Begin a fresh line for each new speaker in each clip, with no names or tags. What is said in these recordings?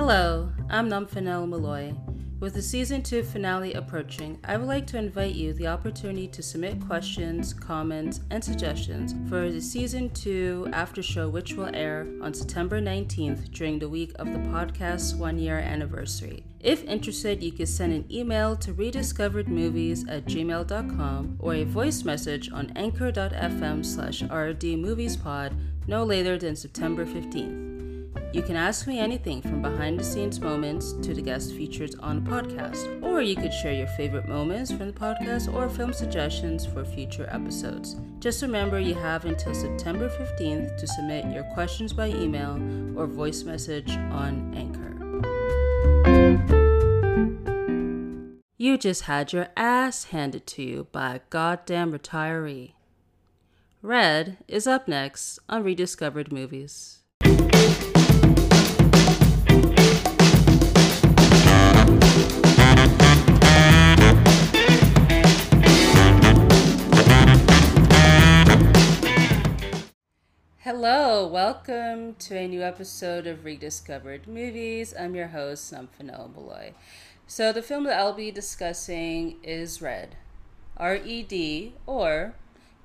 Hello, I'm Namfanel Malloy. With the season 2 finale approaching, I would like to invite you the opportunity to submit questions, comments, and suggestions for the season 2 after show, which will air on September 19th during the week of the podcast's one year anniversary. If interested, you can send an email to rediscoveredmovies at gmail.com or a voice message on anchor.fm slash rdmoviespod no later than September 15th. You can ask me anything from behind the scenes moments to the guest features on the podcast, or you could share your favorite moments from the podcast or film suggestions for future episodes. Just remember you have until September 15th to submit your questions by email or voice message on Anchor. You just had your ass handed to you by a goddamn retiree. Red is up next on Rediscovered Movies. Hello, welcome to a new episode of Rediscovered Movies. I'm your host, Namfanel Beloy. So, the film that I'll be discussing is Red, R E D, or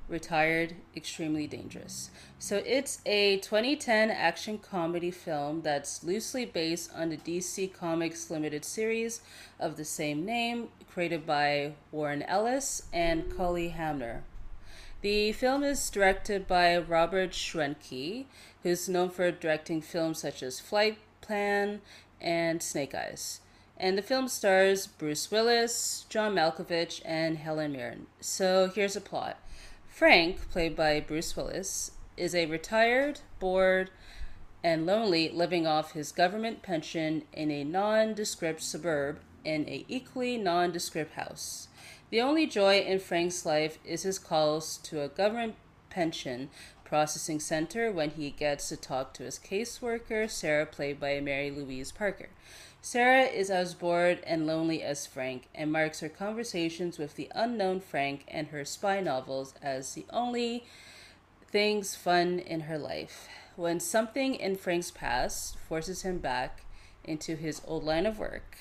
Retired Extremely Dangerous. So, it's a 2010 action comedy film that's loosely based on the DC Comics limited series of the same name, created by Warren Ellis and Cully Hamner. The film is directed by Robert Schwentke, who's known for directing films such as Flight Plan and Snake Eyes. And the film stars Bruce Willis, John Malkovich, and Helen Mirren. So here's a plot Frank, played by Bruce Willis, is a retired, bored, and lonely living off his government pension in a nondescript suburb in a equally nondescript house. The only joy in Frank's life is his calls to a government pension processing center when he gets to talk to his caseworker, Sarah, played by Mary Louise Parker. Sarah is as bored and lonely as Frank and marks her conversations with the unknown Frank and her spy novels as the only things fun in her life. When something in Frank's past forces him back into his old line of work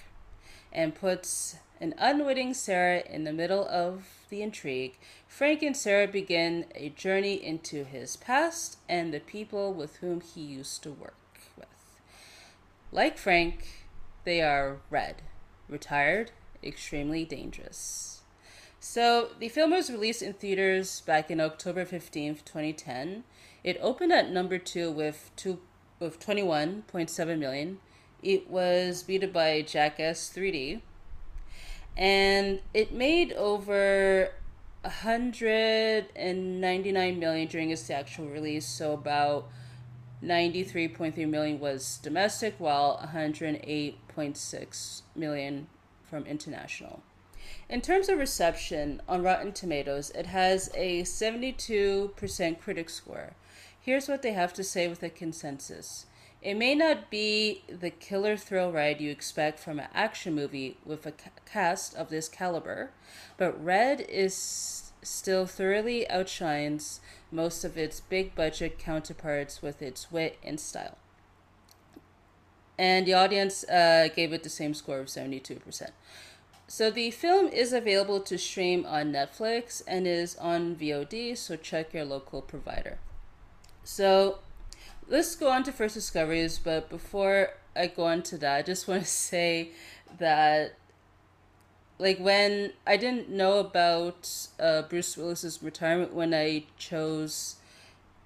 and puts an unwitting Sarah in the middle of the intrigue, Frank and Sarah begin a journey into his past and the people with whom he used to work with. Like Frank, they are red, retired, extremely dangerous. So, the film was released in theaters back in October 15th, 2010. It opened at number 2 with two with 21.7 million. It was beaten by Jackass 3D and it made over 199 million during its actual release. So about 93.3 million was domestic while 108.6 million from international. In terms of reception on rotten tomatoes it has a 72% critic score. Here's what they have to say with a consensus it may not be the killer thrill ride you expect from an action movie with a cast of this caliber, but Red is still thoroughly outshines most of its big budget counterparts with its wit and style. And the audience uh, gave it the same score of 72%. So the film is available to stream on Netflix and is on VOD, so check your local provider. So let's go on to first discoveries. But before I go on to that, I just want to say that, like, when I didn't know about uh, Bruce Willis's retirement when I chose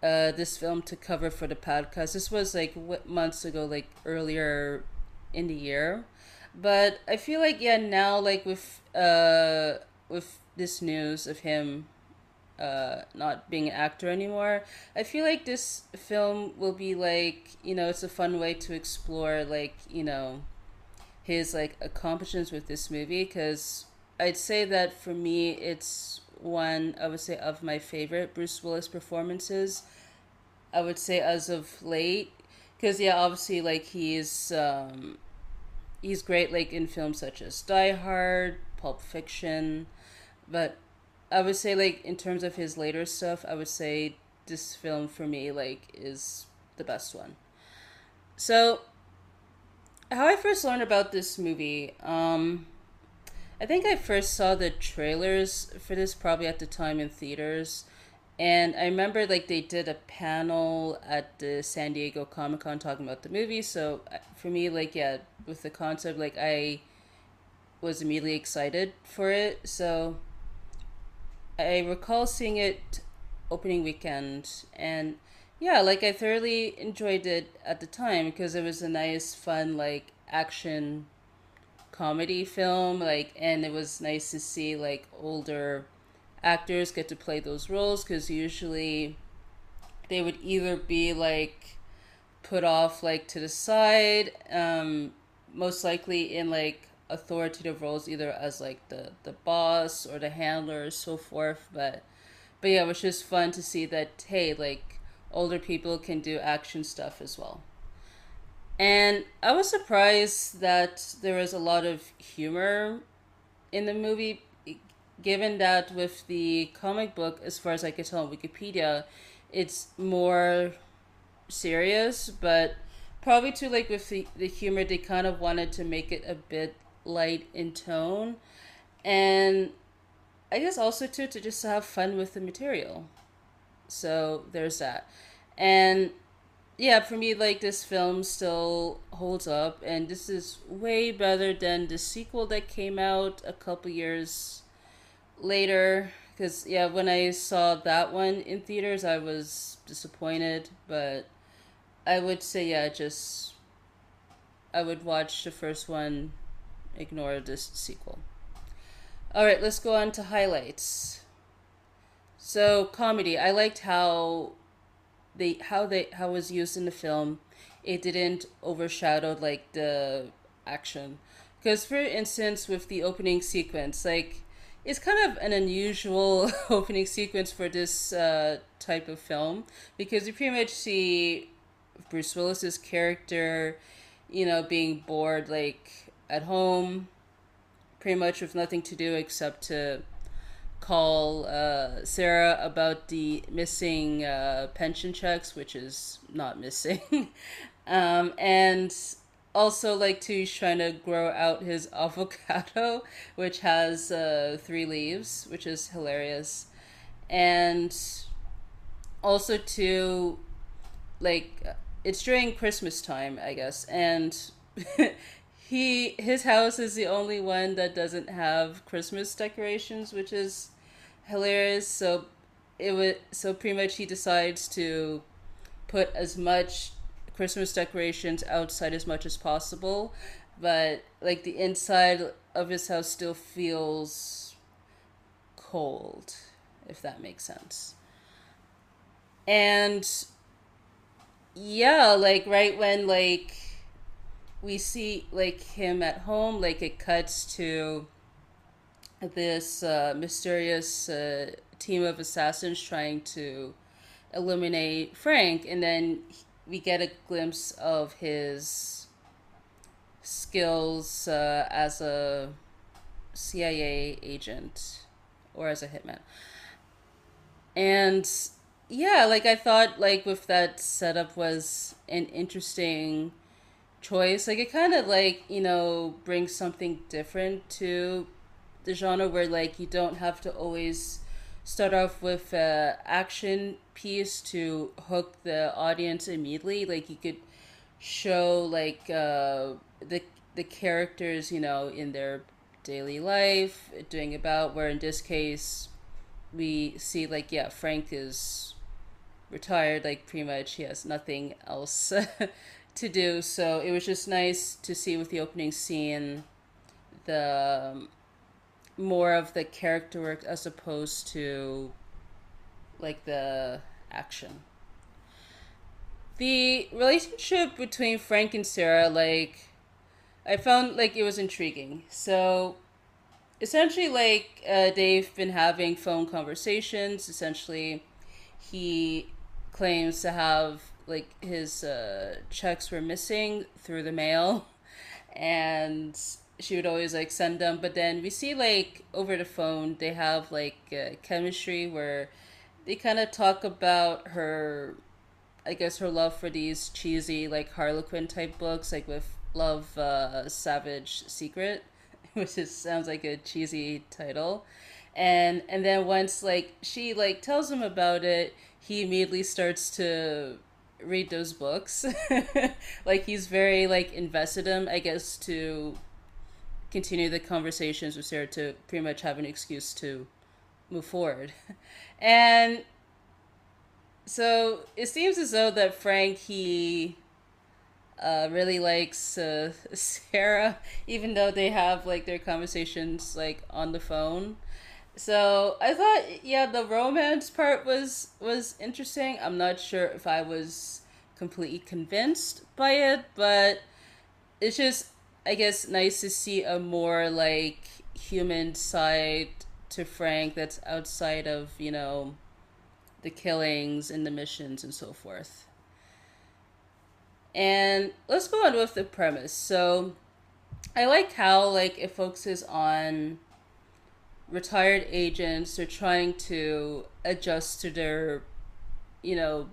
uh, this film to cover for the podcast, this was like months ago, like earlier in the year. But I feel like yeah, now like with uh with this news of him uh, not being an actor anymore. I feel like this film will be like you know it's a fun way to explore like you know his like accomplishments with this movie because I'd say that for me it's one I would say of my favorite Bruce Willis performances. I would say as of late because yeah obviously like he's um he's great like in films such as Die Hard, Pulp Fiction, but I would say like in terms of his later stuff, I would say this film for me like is the best one. So how I first learned about this movie, um, I think I first saw the trailers for this probably at the time in theaters. And I remember like they did a panel at the San Diego Comic Con talking about the movie. So for me, like, yeah, with the concept, like, I was immediately excited for it. So I recall seeing it opening weekend and yeah, like I thoroughly enjoyed it at the time because it was a nice, fun, like action comedy film. Like, and it was nice to see like older actors get to play those roles because usually they would either be like put off like to the side, um, most likely in like authoritative roles, either as like the the boss or the handler, or so forth. But but yeah, it was just fun to see that hey, like older people can do action stuff as well. And I was surprised that there was a lot of humor in the movie, given that with the comic book, as far as I could tell on Wikipedia, it's more serious, but probably too like with the, the humor, they kind of wanted to make it a bit light in tone. And I guess also too to just have fun with the material. So there's that. And yeah, for me, like this film still holds up, and this is way better than the sequel that came out a couple years later. Because yeah, when I saw that one in theaters, I was disappointed, but I would say yeah, just I would watch the first one, ignore this sequel. All right, let's go on to highlights. So comedy. I liked how they how they how it was used in the film. It didn't overshadow like the action, because for instance, with the opening sequence, like it's kind of an unusual opening sequence for this uh, type of film because you pretty much see Bruce Willis's character, you know, being bored like at home, pretty much with nothing to do except to call uh, Sarah about the missing uh, pension checks, which is not missing. um, and also, like, to trying to grow out his avocado, which has uh, three leaves, which is hilarious. And also, to, like, it's during Christmas time, I guess. And. he his house is the only one that doesn't have Christmas decorations, which is hilarious. So it was so pretty much he decides to put as much Christmas decorations outside as much as possible, but like the inside of his house still feels cold, if that makes sense. And yeah, like right when like we see like him at home like it cuts to this uh, mysterious uh, team of assassins trying to eliminate frank and then we get a glimpse of his skills uh, as a cia agent or as a hitman. And yeah like i thought like with that setup was an interesting choice. Like it kind of like you know brings something different to the genre where like you don't have to always start off with a action piece to hook the audience immediately. Like you could show like uh, the the characters you know in their daily life doing about where in this case we see like yeah frank is retired like pretty much he has nothing else to do. So it was just nice to see with the opening scene the um, more of the character work as opposed to like the action. The relationship between Frank and Sarah, like, I found like it was intriguing. So essentially, like, uh, they've been having phone conversations. Essentially, he claims to have like his uh, checks were missing through the mail and she would always like send them but then we see like over the phone they have like uh, chemistry where they kind of talk about her i guess her love for these cheesy like harlequin type books like with Love uh, Savage Secret, which is sounds like a cheesy title. And and then once like she like tells him about it, he immediately starts to read those books. like he's very like invested in, I guess, to continue the conversations with Sarah to pretty much have an excuse to move forward. And so it seems as though that Frank he uh, really likes uh, Sarah, even though they have like their conversations like on the phone. So I thought, yeah, the romance part was was interesting. I'm not sure if I was completely convinced by it, but it's just, I guess, nice to see a more like human side to Frank that's outside of you know the killings and the missions and so forth. And let's go on with the premise. So I like how like it focuses on retired agents they're trying to adjust to their you know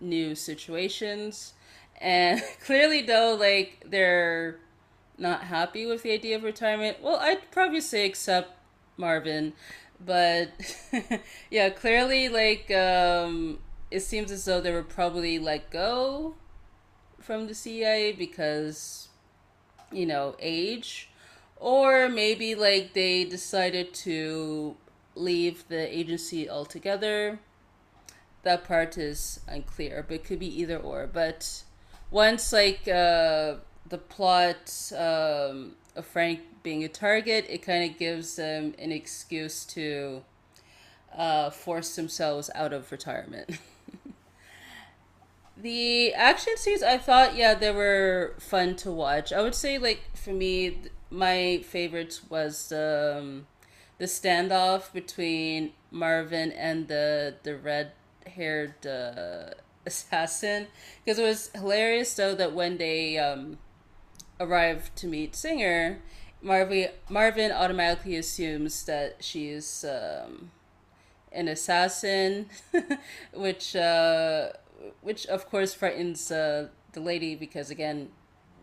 new situations. And clearly though like they're not happy with the idea of retirement. Well i'd probably say except marvin but yeah clearly like um it seems as though they were probably let go from the cia because you know age or maybe like they decided to leave the agency altogether. That part is unclear, but it could be either or. But once like uh, the plot um, of Frank being a target, it kind of gives them an excuse to uh, force themselves out of retirement. the action scenes, I thought, yeah, they were fun to watch. I would say, like, for me, my favorite was um, the standoff between Marvin and the the red haired uh, assassin. Because it was hilarious though that when they um, arrived to meet Singer, Marvin Marvin automatically assumes that she's um, an assassin, which uh, which of course frightens uh, the lady because again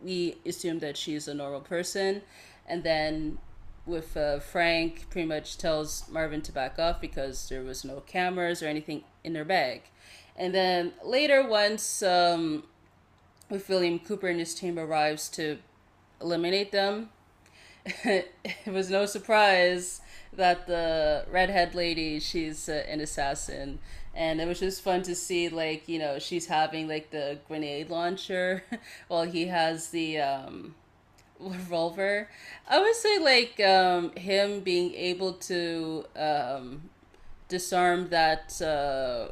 we assume that she's a normal person, and then with uh, Frank pretty much tells Marvin to back off because there was no cameras or anything in their bag, and then later once um, with William Cooper and his team arrives to eliminate them, it was no surprise that the redhead lady she's uh, an assassin and it was just fun to see like you know she's having like the grenade launcher while he has the um revolver. I would say like um him being able to um disarm that uh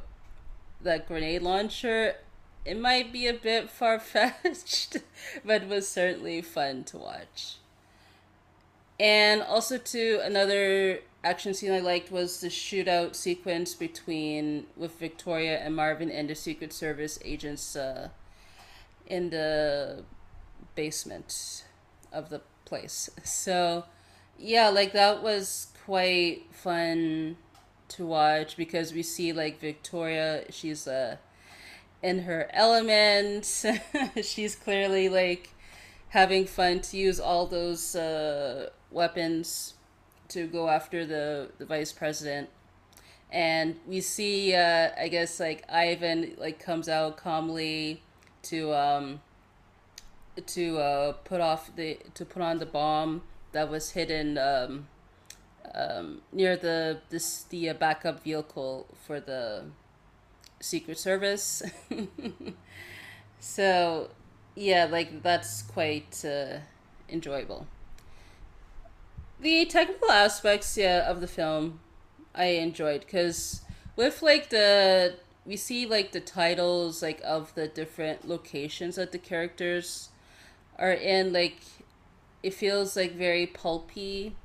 that grenade launcher it might be a bit far-fetched but was certainly fun to watch. And also to another action scene I liked was the shootout sequence between with Victoria and Marvin and the Secret Service agents uh, in the basement of the place. So yeah, like that was quite fun to watch because we see like Victoria, she's uh in her element. she's clearly like having fun to use all those uh, weapons to go after the, the vice president. And we see uh, i guess like ivan like comes out calmly to um to uh put off the to put on the bomb that was hidden um um near the this the uh, backup vehicle for the secret service. So yeah like that's quite uh enjoyable the technical aspects yeah of the film I enjoyed because with like the we see like the titles like of the different locations that the characters are in like it feels like very pulpy.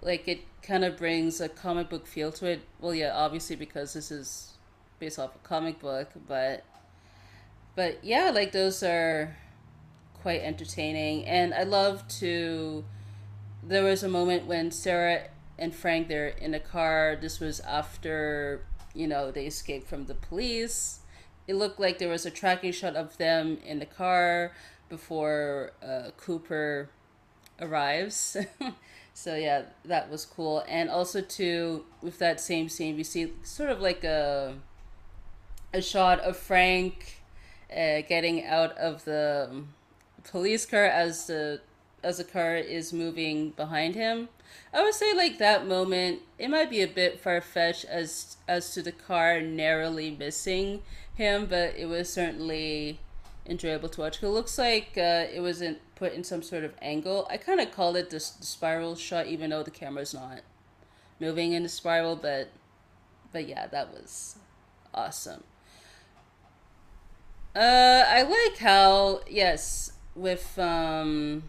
Like it kind of brings a comic book feel to it. Well yeah obviously because this is based off a comic book but but yeah like those are quite entertaining. And i love to there was a moment when Sarah and Frank they're in a car. This was after you know they escaped from the police. It looked like there was a tracking shot of them in the car before uh, Cooper arrives. so yeah, that was cool. And also too, with that same scene, we see sort of like a a shot of Frank uh, getting out of the police car as the as a car is moving behind him. I would say like that moment, it might be a bit far fetched as as to the car narrowly missing him, but it was certainly enjoyable to watch. It looks like uh, it wasn't put in some sort of angle. I kind of call it the, the spiral shot, even though the camera's not moving in the spiral. But but yeah, that was awesome. Uh, I like how yes, with um,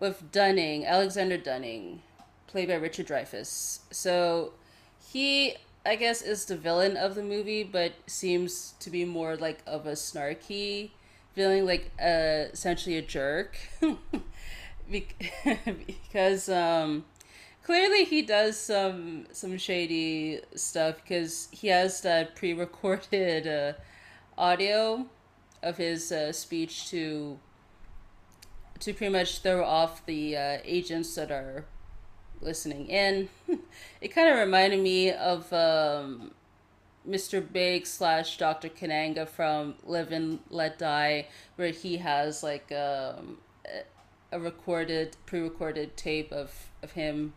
with Dunning, Alexander Dunning, played by Richard Dreyfuss. So he, I guess, is the villain of the movie, but seems to be more like of a snarky villain, like uh, essentially a jerk, because um, clearly he does some some shady stuff because he has that pre-recorded. Uh, audio of his uh, speech to to pretty much throw off the uh, agents that are listening in. it kind of reminded me of um, Mr. Big slash Dr. Kananga from Live and Let Die, where he has like um, a recorded, pre-recorded tape of of him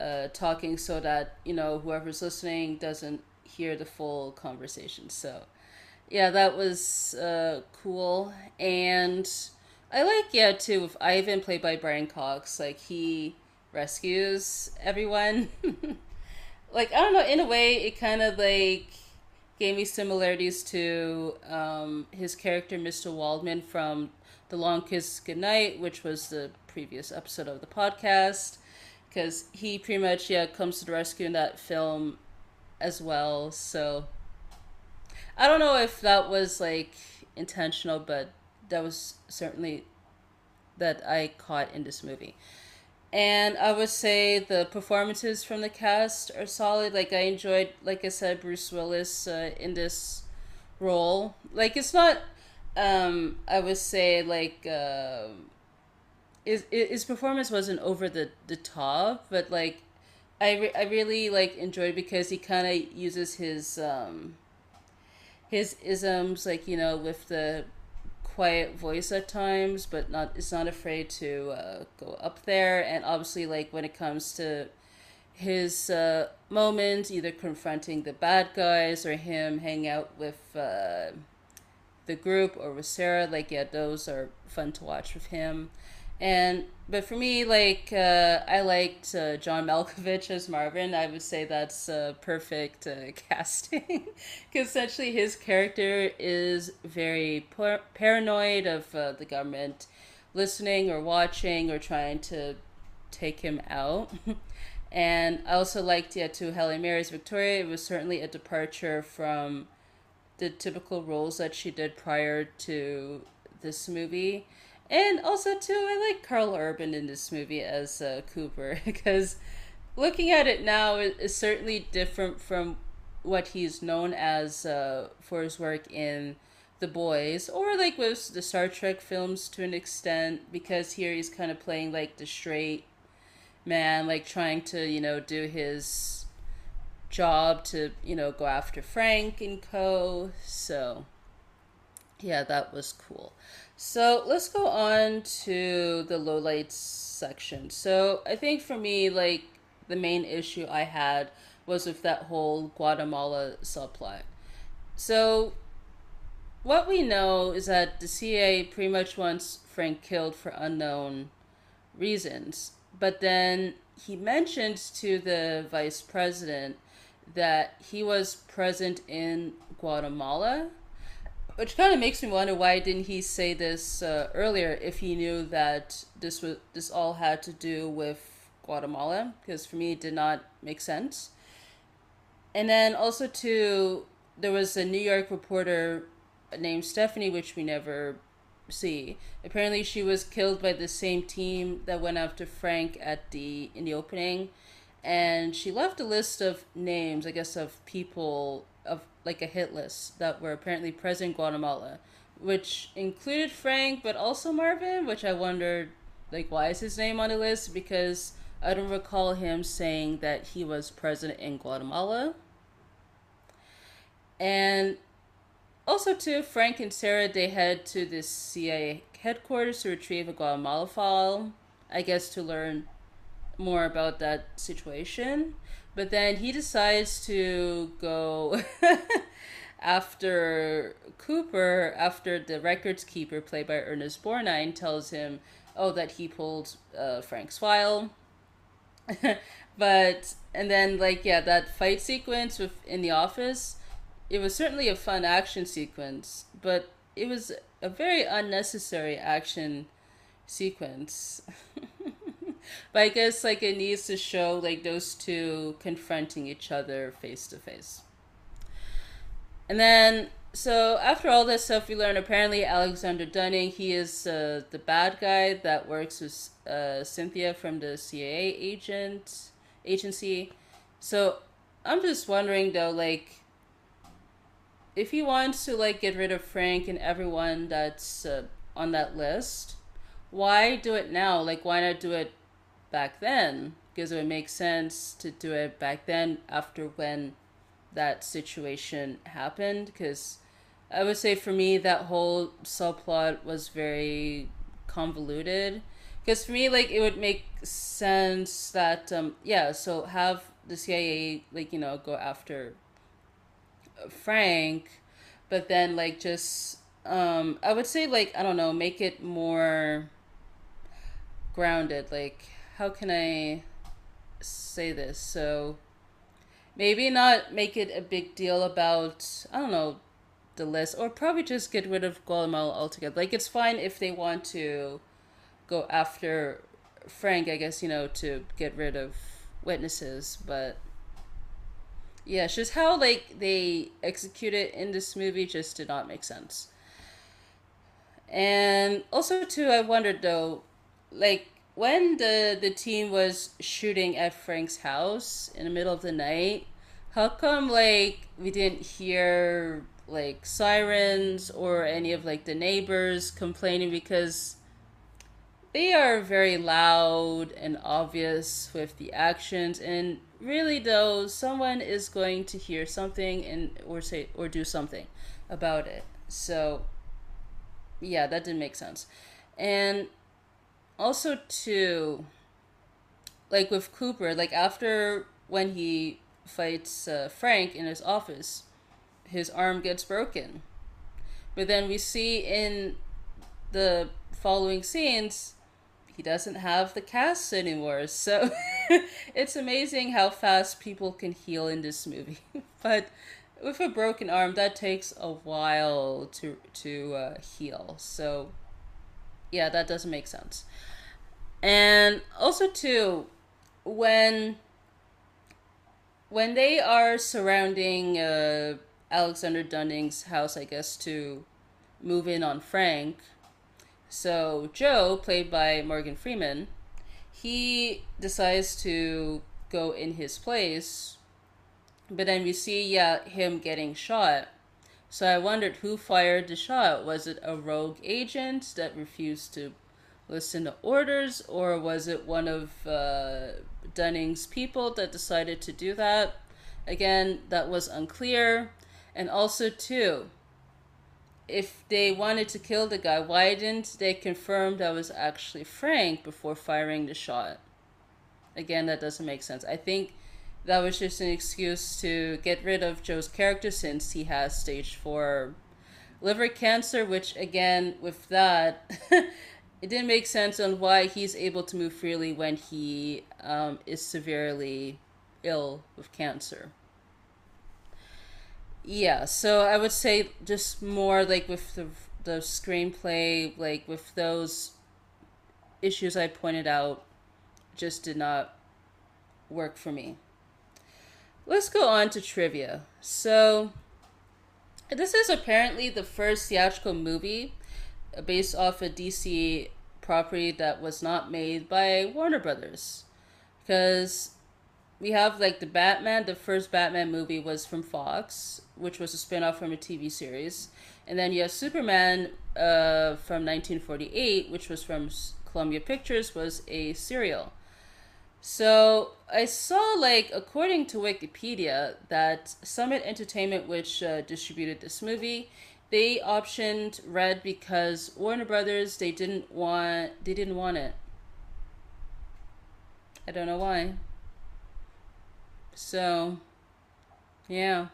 uh, talking, so that you know whoever's listening doesn't hear the full conversation. So yeah, that was uh, cool. And I like, yeah, too, with Ivan, played by Brian Cox. Like, he rescues everyone. like, I don't know, in a way, it kind of like gave me similarities to um, his character, Mr. Waldman, from The Long Kiss Goodnight, which was the previous episode of the podcast. Because he pretty much, yeah, comes to the rescue in that film as well. So I don't know if that was like intentional, but that was certainly that I caught in this movie. And I would say the performances from the cast are solid. Like I enjoyed, like I said, Bruce Willis uh, in this role. Like it's not, um, I would say like uh, his his performance wasn't over the the top, but like I re- I really like enjoyed because he kind of uses his um his isms, like you know, with the quiet voice at times, but not is not afraid to uh, go up there. And obviously, like when it comes to his uh, moments, either confronting the bad guys or him hanging out with uh, the group or with Sarah, like yeah, those are fun to watch with him. And but for me, like uh, I liked uh, John Malkovich as Marvin. I would say that's uh, perfect uh, casting because essentially his character is very par- paranoid of uh, the government listening or watching or trying to take him out. and I also liked yeah to Helen Mirren's Victoria. It was certainly a departure from the typical roles that she did prior to this movie and also too, I like Karl Urban in this movie as uh, Cooper because looking at it now is certainly different from what he's known as uh, for his work in The Boys or like with the Star Trek films to an extent because here he's kind of playing like the straight man, like trying to you know do his job to you know go after Frank and co. So yeah, that was cool. So let's go on to the lowlights section. So I think for me, like the main issue I had was with that whole Guatemala subplot. So what we know is that the CIA pretty much wants Frank killed for unknown reasons. But then he mentioned to the vice president that he was present in Guatemala which kind of makes me wonder why didn't he say this uh, earlier if he knew that this was this all had to do with Guatemala? Because for me, it did not make sense. And then also too, there was a New York reporter named Stephanie, which we never see. Apparently, she was killed by the same team that went after Frank at the in the opening, and she left a list of names, I guess, of people like a hit list that were apparently present in Guatemala which included Frank, but also Marvin, which I wondered, like, why is his name on the list? Because I don't recall him saying that he was present in Guatemala. And also, too, Frank and Sarah, they head to the CIA headquarters to retrieve a Guatemala file, I guess to learn more about that situation. But then he decides to go after Cooper, after the records keeper, played by Ernest Borgnine, tells him, oh, that he pulled uh, Frank's file. but, and then, like, yeah, that fight sequence with, in the office, it was certainly a fun action sequence, but it was a very unnecessary action sequence. but I guess like it needs to show like those two confronting each other face to face. And then so after all this stuff, we learn apparently Alexander Dunning he is uh, the bad guy that works with uh, Cynthia from the CIA agent agency. So I'm just wondering though, like if he wants to like get rid of Frank and everyone that's uh, on that list, why do it now? Like, why not do it back then? Because it would make sense to do it back then after when that situation happened. Because I would say for me, that whole subplot was very convoluted. Because for me, like, it would make sense that, um, yeah, so have the CIA, like, you know, go after Frank, but then like just um I would say like I don't know, make it more grounded. Like how can I say this? So maybe not make it a big deal about I don't know the list or probably just get rid of Guatemala altogether. Like it's fine if they want to go after Frank, I guess, you know, to get rid of witnesses, but yeah, it's just how like they execute it in this movie just did not make sense. And also too, I wondered though, like when the the team was shooting at Frank's house in the middle of the night, how come like we didn't hear like sirens or any of like the neighbors complaining? Because they are very loud and obvious with the actions and really though someone is going to hear something and or say or do something about it. So yeah that didn't make sense. And also too like with cooper like after when he fights uh, frank in his office his arm gets broken but then we see in the following scenes he doesn't have the cast anymore. So it's amazing how fast people can heal in this movie. but with a broken arm, that takes a while to to uh, heal. So yeah, that doesn't make sense. And also too, when when they are surrounding uh, Alexander Dunning's house, I guess to move in on Frank so Joe, played by Morgan Freeman, he decides to go in his place, but then we see yeah him getting shot. So I wondered who fired the shot. Was it a rogue agent that refused to listen to orders, or was it one of uh, Dunning's people that decided to do that? Again, that was unclear. And also, too, if they wanted to kill the guy, why didn't they confirm that was actually Frank before firing the shot? Again, that doesn't make sense. I think that was just an excuse to get rid of Joe's character since he has stage four liver cancer, which again, with that, it didn't make sense on why he's able to move freely when he um, is severely ill with cancer. Yeah so i would say just more like with the the screenplay like with those issues i pointed out just did not work for me let's go on to trivia so this is apparently the first theatrical movie based off a dc property that was not made by warner brothers because we have like the Batman. The first Batman movie was from Fox, which was a spinoff from a TV series, And then you have Superman uh, from 1948, which was from Columbia Pictures, was a serial. So I saw, like, according to Wikipedia, that Summit Entertainment, which uh, distributed this movie, they optioned Red because Warner Brothers they didn't want they didn't want it. I don't know why. So, yeah,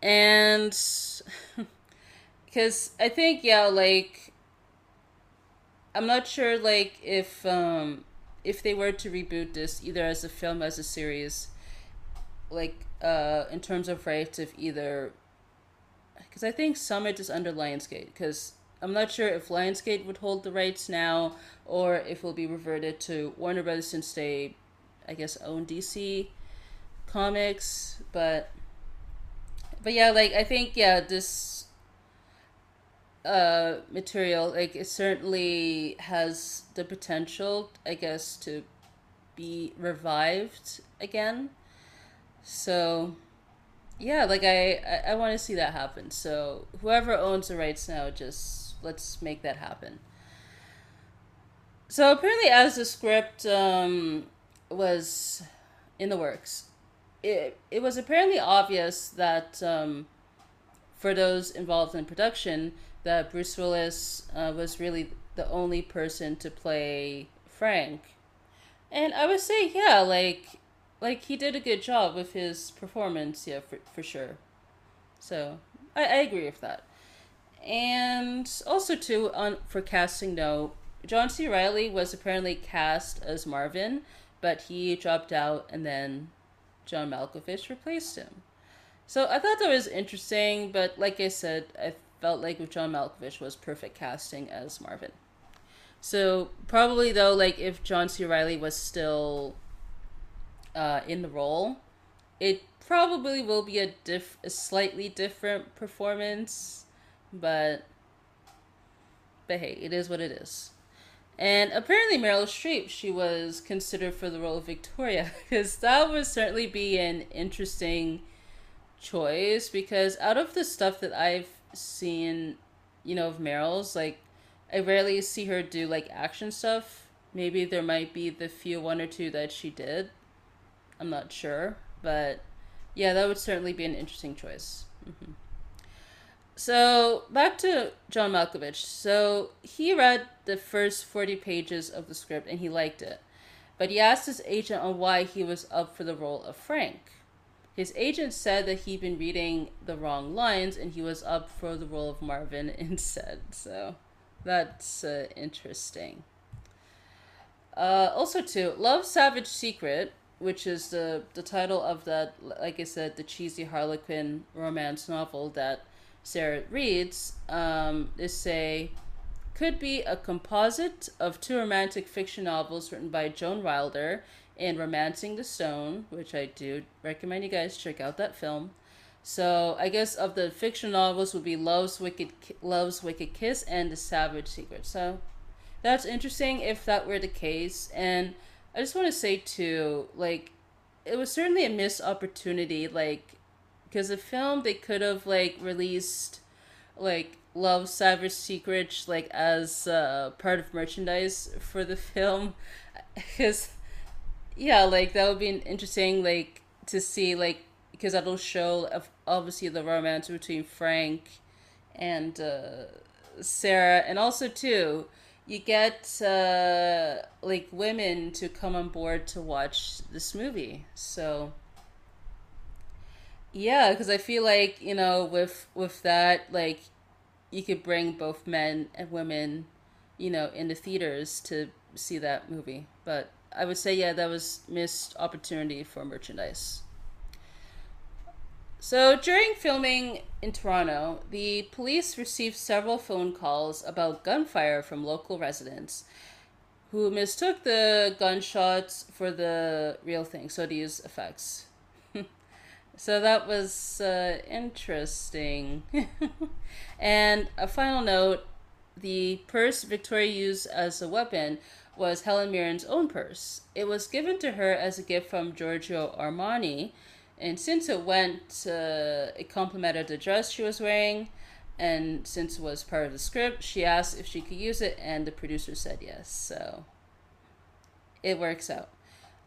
and because I think yeah, like I'm not sure like if um if they were to reboot this either as a film as a series like uh in terms of rights of either because i think summit is under lionsgate because i'm not sure if lionsgate would hold the rights now or if it will be reverted to warner brothers since they i guess own dc comics but but yeah like i think yeah this uh, material, like it certainly has the potential, I guess, to be revived again. So, yeah, like I, I, I want to see that happen. So whoever owns the rights now, just let's make that happen. So apparently, as the script um, was in the works, it it was apparently obvious that um, for those involved in production that Bruce Willis uh, was really the only person to play Frank. And I would say, yeah, like, like he did a good job with his performance, yeah, for, for sure. So I, I agree with that. And also too, on for casting note, John C. Reilly was apparently cast as Marvin, but he dropped out, and then John Malkovich replaced him. So I thought that was interesting, but like I said, I felt like with John Malkovich was perfect casting as Marvin. So probably though, like if John C. Reilly was still uh, in the role, it probably will be a diff a slightly different performance, but but hey, it is what it is. And apparently Meryl Streep, she was considered for the role of Victoria because that would certainly be an interesting choice because out of the stuff that I've seen, you know, of Meryl's. Like, I rarely see her do like action stuff. Maybe there might be the few one or two that she did. I'm not sure, but yeah, that would certainly be an interesting choice. Mm-hmm. So back to John Malkovich. So he read the first 40 pages of the script and he liked it. But he asked his agent on why he was up for the role of Frank. His agent said that he'd been reading the wrong lines and he was up for the role of Marvin instead. So that's uh, interesting. Uh, also, too, Love Savage Secret, which is the, the title of that, like I said, the cheesy Harlequin romance novel that Sarah reads, um, is say could be a composite of two romantic fiction novels written by Joan Wilder and Romancing the Stone, which I do recommend you guys check out that film. So I guess of the fiction novels would be Love's Wicked Love's Wicked Kiss and The Savage Secret. So that's interesting if that were the case. And I just want to say too, like it was certainly a missed opportunity, like because the film they could have like released like Love Savage Secret like as uh, part of merchandise for the film because yeah, like that would be interesting, like to see, like because that'll show obviously the romance between Frank and uh, Sarah, and also too, you get uh, like women to come on board to watch this movie. So yeah, because I feel like you know with with that, like you could bring both men and women, you know, in the theaters to see that movie, but I would say, yeah, that was missed opportunity for merchandise. So during filming in Toronto, the police received several phone calls about gunfire from local residents who mistook the gunshots for the real thing, so to use effects. so that was uh, interesting. and a final note the purse Victoria used as a weapon was Helen Mirren's own purse. It was given to her as a gift from Giorgio Armani, and since it went, uh, it complemented the dress she was wearing. And since it was part of the script, she asked if she could use it, and the producer said yes. So it works out.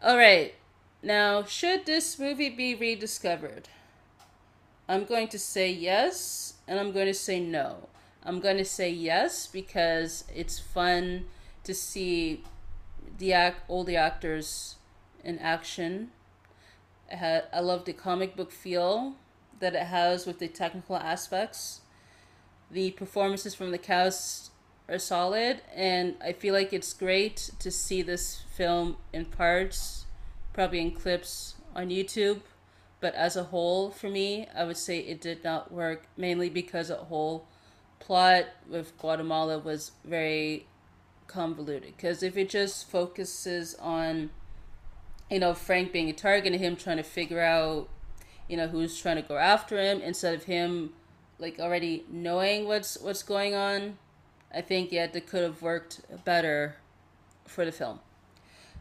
All right. Now, should this movie be rediscovered? I'm going to say yes, and I'm going to say no. I'm going to say yes because it's fun to see the act all the actors in action. I, had, I love the comic book feel that it has with the technical aspects. The performances from the cast are solid, and I feel like it's great to see this film in parts, probably in clips on YouTube. But as a whole, for me, I would say it did not work, mainly because the whole plot with Guatemala was very convoluted. Because if it just focuses on, you know, Frank being a target and him trying to figure out, you know, who's trying to go after him, instead of him, like, already knowing what's what's going on, I think yeah, that could have worked better for the film.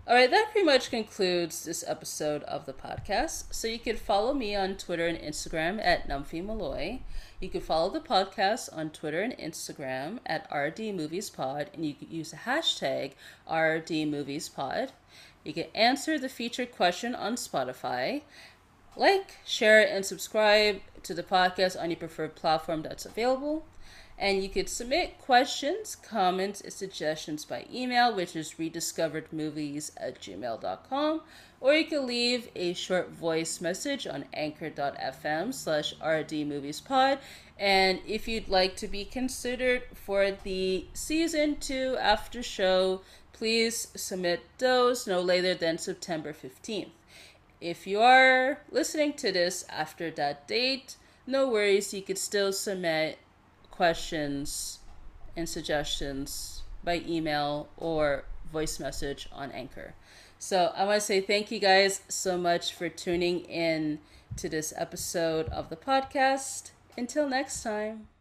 All right, that pretty much concludes this episode of the podcast. So you can follow me on Twitter and Instagram at Numphy Malloy. You can follow the podcast on Twitter and Instagram at RD Movies Pod, and you can use the hashtag RD Movies Pod. You can answer the featured question on Spotify. Like, share, and subscribe to the podcast on your preferred platform that's available. And you could submit questions, comments, and suggestions by email, which is rediscoveredmovies at gmail.com. Or you can leave a short voice message on anchor.fm slash rdmoviespod. And if you'd like to be considered for the season two after show, please submit those no later than September 15th. If you are listening to this after that date, no worries, you could still submit questions and suggestions by email or voice message on Anchor. So I want to say thank you guys so much for tuning in to this episode of the podcast. Until next time.